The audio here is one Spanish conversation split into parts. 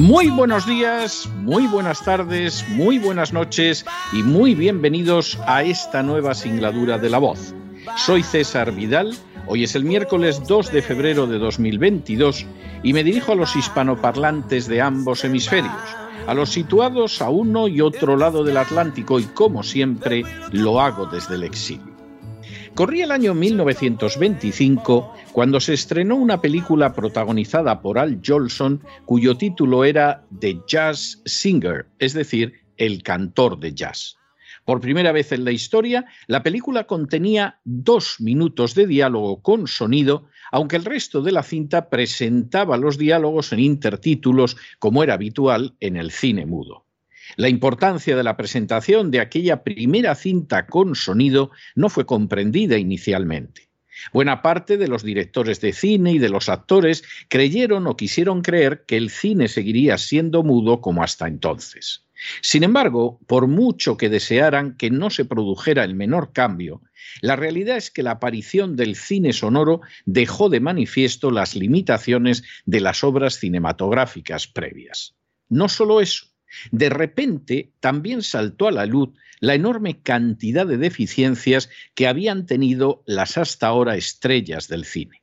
Muy buenos días, muy buenas tardes, muy buenas noches y muy bienvenidos a esta nueva singladura de La Voz. Soy César Vidal, hoy es el miércoles 2 de febrero de 2022 y me dirijo a los hispanoparlantes de ambos hemisferios, a los situados a uno y otro lado del Atlántico y como siempre lo hago desde el exilio. Corría el año 1925 cuando se estrenó una película protagonizada por Al Jolson cuyo título era The Jazz Singer, es decir, El cantor de jazz. Por primera vez en la historia, la película contenía dos minutos de diálogo con sonido, aunque el resto de la cinta presentaba los diálogos en intertítulos, como era habitual en el cine mudo. La importancia de la presentación de aquella primera cinta con sonido no fue comprendida inicialmente. Buena parte de los directores de cine y de los actores creyeron o quisieron creer que el cine seguiría siendo mudo como hasta entonces. Sin embargo, por mucho que desearan que no se produjera el menor cambio, la realidad es que la aparición del cine sonoro dejó de manifiesto las limitaciones de las obras cinematográficas previas. No solo eso, de repente también saltó a la luz la enorme cantidad de deficiencias que habían tenido las hasta ahora estrellas del cine.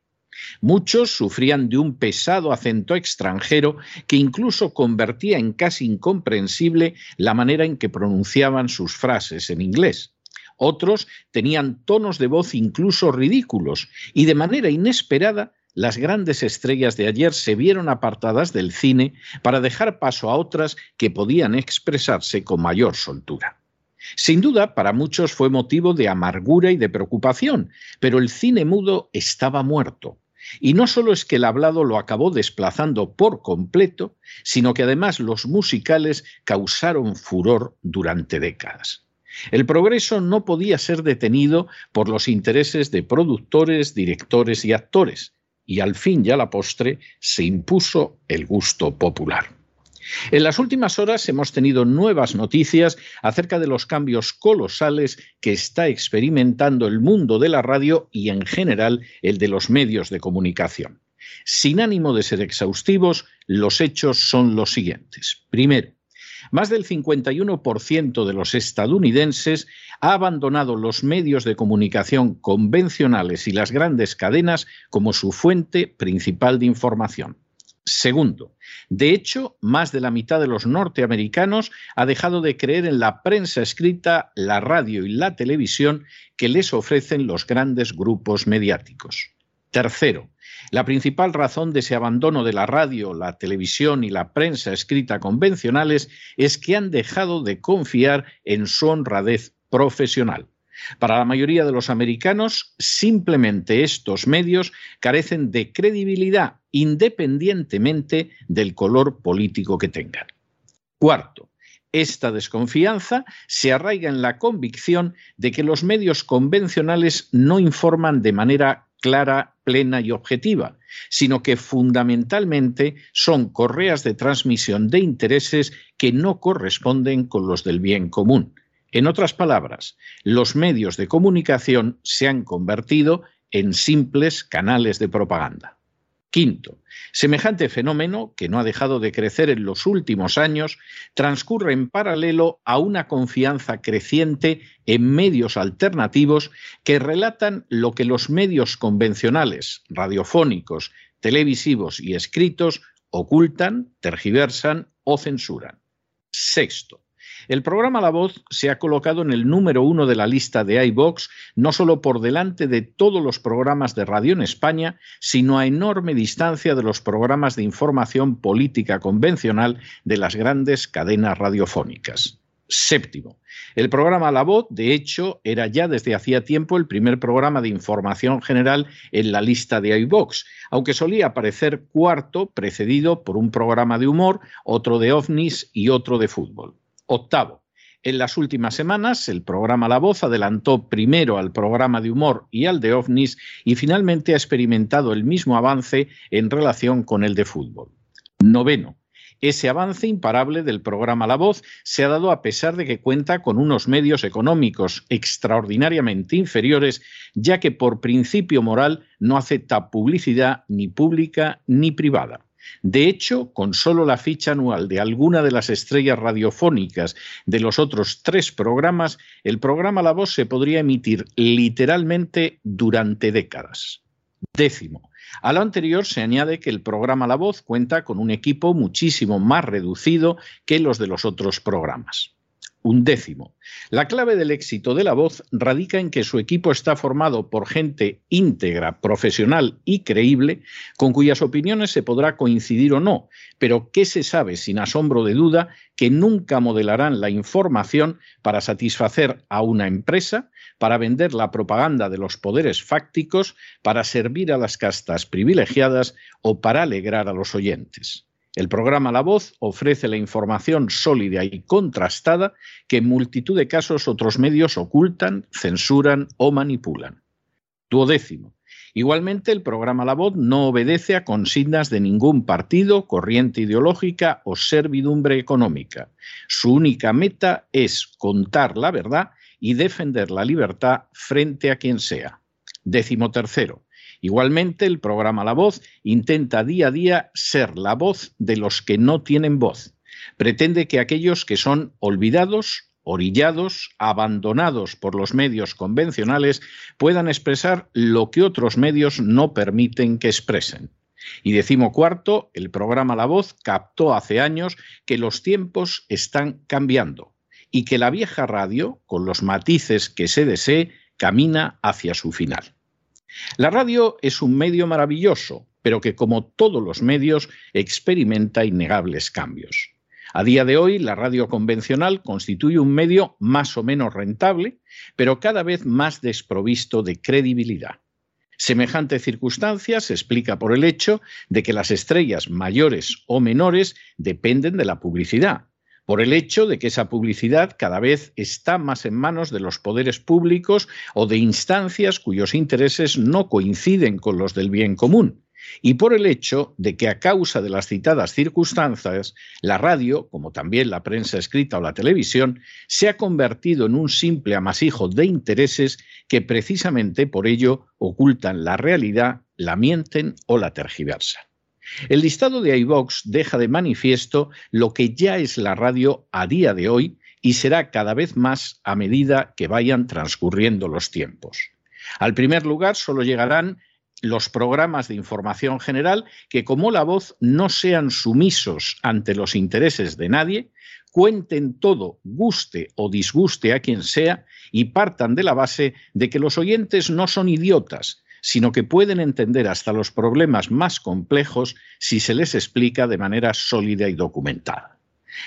Muchos sufrían de un pesado acento extranjero que incluso convertía en casi incomprensible la manera en que pronunciaban sus frases en inglés. Otros tenían tonos de voz incluso ridículos y de manera inesperada las grandes estrellas de ayer se vieron apartadas del cine para dejar paso a otras que podían expresarse con mayor soltura. Sin duda, para muchos fue motivo de amargura y de preocupación, pero el cine mudo estaba muerto. Y no solo es que el hablado lo acabó desplazando por completo, sino que además los musicales causaron furor durante décadas. El progreso no podía ser detenido por los intereses de productores, directores y actores, y al fin y a la postre se impuso el gusto popular. En las últimas horas hemos tenido nuevas noticias acerca de los cambios colosales que está experimentando el mundo de la radio y en general el de los medios de comunicación. Sin ánimo de ser exhaustivos, los hechos son los siguientes. Primero, más del 51% de los estadounidenses ha abandonado los medios de comunicación convencionales y las grandes cadenas como su fuente principal de información. Segundo, de hecho, más de la mitad de los norteamericanos ha dejado de creer en la prensa escrita, la radio y la televisión que les ofrecen los grandes grupos mediáticos. Tercero, la principal razón de ese abandono de la radio, la televisión y la prensa escrita convencionales es que han dejado de confiar en su honradez profesional. Para la mayoría de los americanos, simplemente estos medios carecen de credibilidad independientemente del color político que tengan. Cuarto, esta desconfianza se arraiga en la convicción de que los medios convencionales no informan de manera clara, plena y objetiva, sino que fundamentalmente son correas de transmisión de intereses que no corresponden con los del bien común. En otras palabras, los medios de comunicación se han convertido en simples canales de propaganda. Quinto, semejante fenómeno, que no ha dejado de crecer en los últimos años, transcurre en paralelo a una confianza creciente en medios alternativos que relatan lo que los medios convencionales, radiofónicos, televisivos y escritos ocultan, tergiversan o censuran. Sexto, El programa La Voz se ha colocado en el número uno de la lista de iBox, no solo por delante de todos los programas de radio en España, sino a enorme distancia de los programas de información política convencional de las grandes cadenas radiofónicas. Séptimo, el programa La Voz, de hecho, era ya desde hacía tiempo el primer programa de información general en la lista de iVox, aunque solía aparecer cuarto, precedido por un programa de humor, otro de ovnis y otro de fútbol. Octavo, en las últimas semanas, el programa La Voz adelantó primero al programa de humor y al de ovnis y finalmente ha experimentado el mismo avance en relación con el de fútbol. Noveno, ese avance imparable del programa La Voz se ha dado a pesar de que cuenta con unos medios económicos extraordinariamente inferiores, ya que por principio moral no acepta publicidad ni pública ni privada. De hecho, con solo la ficha anual de alguna de las estrellas radiofónicas de los otros tres programas, el programa La Voz se podría emitir literalmente durante décadas. Décimo, a lo anterior se añade que el programa La Voz cuenta con un equipo muchísimo más reducido que los de los otros programas. Un décimo. La clave del éxito de La Voz radica en que su equipo está formado por gente íntegra, profesional y creíble, con cuyas opiniones se podrá coincidir o no, pero que se sabe sin asombro de duda que nunca modelarán la información para satisfacer a una empresa, para vender la propaganda de los poderes fácticos, para servir a las castas privilegiadas o para alegrar a los oyentes. El programa La Voz ofrece la información sólida y contrastada que en multitud de casos otros medios ocultan, censuran o manipulan. Duodécimo. Igualmente, el programa La Voz no obedece a consignas de ningún partido, corriente ideológica o servidumbre económica. Su única meta es contar la verdad y defender la libertad frente a quien sea. Décimo tercero. Igualmente, el programa La Voz intenta día a día ser la voz de los que no tienen voz. Pretende que aquellos que son olvidados, orillados, abandonados por los medios convencionales, puedan expresar lo que otros medios no permiten que expresen. Y decimo cuarto, el programa La Voz captó hace años que los tiempos están cambiando y que la vieja radio, con los matices que se desee, camina hacia su final. La radio es un medio maravilloso, pero que como todos los medios experimenta innegables cambios. A día de hoy, la radio convencional constituye un medio más o menos rentable, pero cada vez más desprovisto de credibilidad. Semejante circunstancia se explica por el hecho de que las estrellas mayores o menores dependen de la publicidad, por el hecho de que esa publicidad cada vez está más en manos de los poderes públicos o de instancias cuyos intereses no coinciden con los del bien común, y por el hecho de que a causa de las citadas circunstancias, la radio, como también la prensa escrita o la televisión, se ha convertido en un simple amasijo de intereses que precisamente por ello ocultan la realidad, la mienten o la tergiversan. El listado de iVox deja de manifiesto lo que ya es la radio a día de hoy y será cada vez más a medida que vayan transcurriendo los tiempos. Al primer lugar solo llegarán los programas de información general que como la voz no sean sumisos ante los intereses de nadie, cuenten todo, guste o disguste a quien sea, y partan de la base de que los oyentes no son idiotas, sino que pueden entender hasta los problemas más complejos si se les explica de manera sólida y documentada.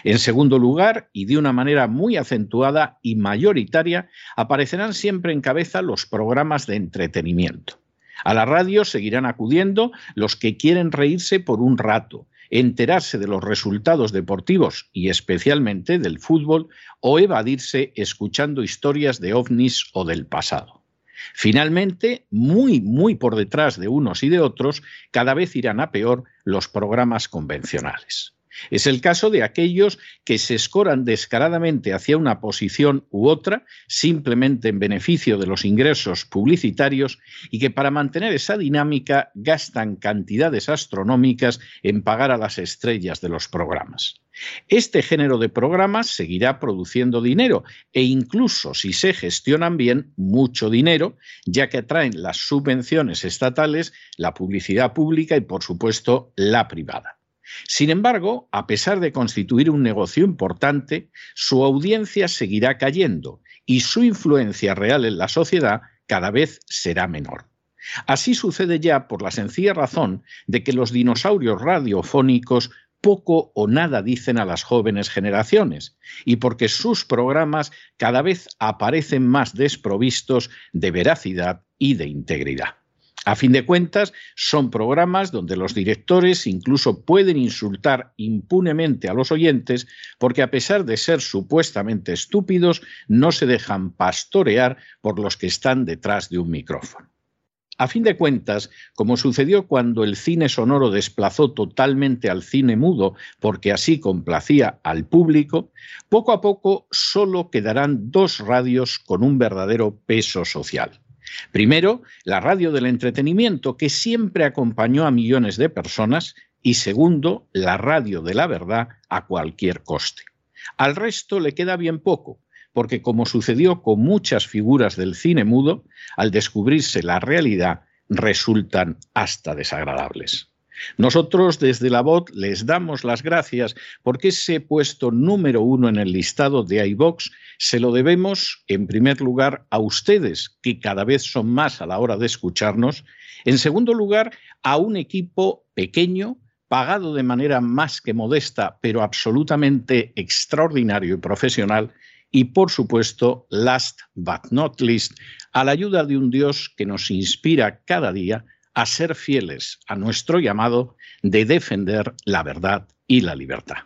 En segundo lugar, y de una manera muy acentuada y mayoritaria, aparecerán siempre en cabeza los programas de entretenimiento. A la radio seguirán acudiendo los que quieren reírse por un rato, enterarse de los resultados deportivos y especialmente del fútbol o evadirse escuchando historias de ovnis o del pasado. Finalmente, muy, muy por detrás de unos y de otros, cada vez irán a peor los programas convencionales. Es el caso de aquellos que se escoran descaradamente hacia una posición u otra, simplemente en beneficio de los ingresos publicitarios, y que para mantener esa dinámica gastan cantidades astronómicas en pagar a las estrellas de los programas. Este género de programas seguirá produciendo dinero e incluso si se gestionan bien, mucho dinero, ya que atraen las subvenciones estatales, la publicidad pública y, por supuesto, la privada. Sin embargo, a pesar de constituir un negocio importante, su audiencia seguirá cayendo y su influencia real en la sociedad cada vez será menor. Así sucede ya por la sencilla razón de que los dinosaurios radiofónicos poco o nada dicen a las jóvenes generaciones y porque sus programas cada vez aparecen más desprovistos de veracidad y de integridad. A fin de cuentas, son programas donde los directores incluso pueden insultar impunemente a los oyentes porque a pesar de ser supuestamente estúpidos, no se dejan pastorear por los que están detrás de un micrófono. A fin de cuentas, como sucedió cuando el cine sonoro desplazó totalmente al cine mudo porque así complacía al público, poco a poco solo quedarán dos radios con un verdadero peso social. Primero, la radio del entretenimiento, que siempre acompañó a millones de personas, y segundo, la radio de la verdad a cualquier coste. Al resto le queda bien poco, porque como sucedió con muchas figuras del cine mudo, al descubrirse la realidad resultan hasta desagradables. Nosotros desde la voz les damos las gracias porque ese puesto número uno en el listado de iVox se lo debemos en primer lugar a ustedes, que cada vez son más a la hora de escucharnos, en segundo lugar a un equipo pequeño, pagado de manera más que modesta, pero absolutamente extraordinario y profesional, y por supuesto, last but not least, a la ayuda de un Dios que nos inspira cada día a ser fieles a nuestro llamado de defender la verdad y la libertad.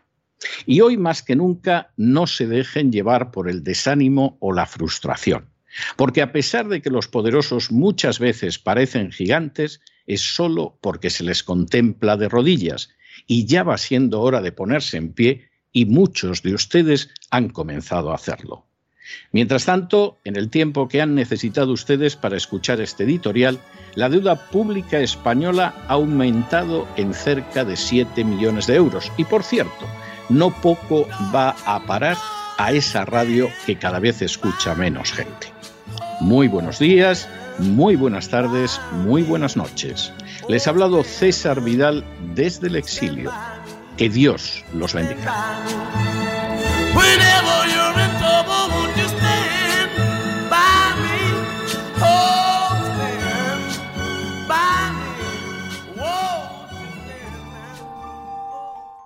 Y hoy más que nunca no se dejen llevar por el desánimo o la frustración, porque a pesar de que los poderosos muchas veces parecen gigantes, es solo porque se les contempla de rodillas y ya va siendo hora de ponerse en pie y muchos de ustedes han comenzado a hacerlo. Mientras tanto, en el tiempo que han necesitado ustedes para escuchar este editorial, la deuda pública española ha aumentado en cerca de 7 millones de euros. Y por cierto, no poco va a parar a esa radio que cada vez escucha menos gente. Muy buenos días, muy buenas tardes, muy buenas noches. Les ha hablado César Vidal desde el exilio. Que Dios los bendiga.